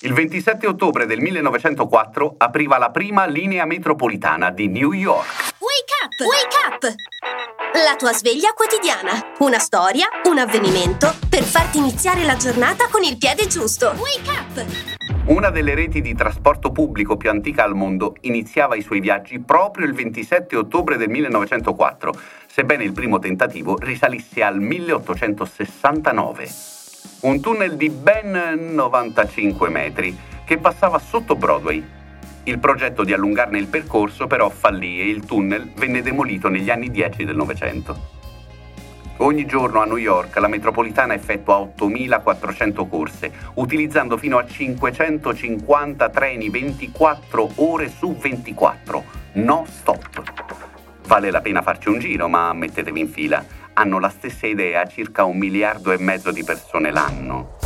Il 27 ottobre del 1904 apriva la prima linea metropolitana di New York. Wake up! Wake up! La tua sveglia quotidiana. Una storia, un avvenimento per farti iniziare la giornata con il piede giusto. Wake up! Una delle reti di trasporto pubblico più antica al mondo iniziava i suoi viaggi proprio il 27 ottobre del 1904, sebbene il primo tentativo risalisse al 1869 un tunnel di ben 95 metri che passava sotto Broadway. Il progetto di allungarne il percorso però fallì e il tunnel venne demolito negli anni 10 del Novecento. Ogni giorno a New York la metropolitana effettua 8.400 corse, utilizzando fino a 550 treni 24 ore su 24, no stop. Vale la pena farci un giro, ma mettetevi in fila hanno la stessa idea circa un miliardo e mezzo di persone l'anno.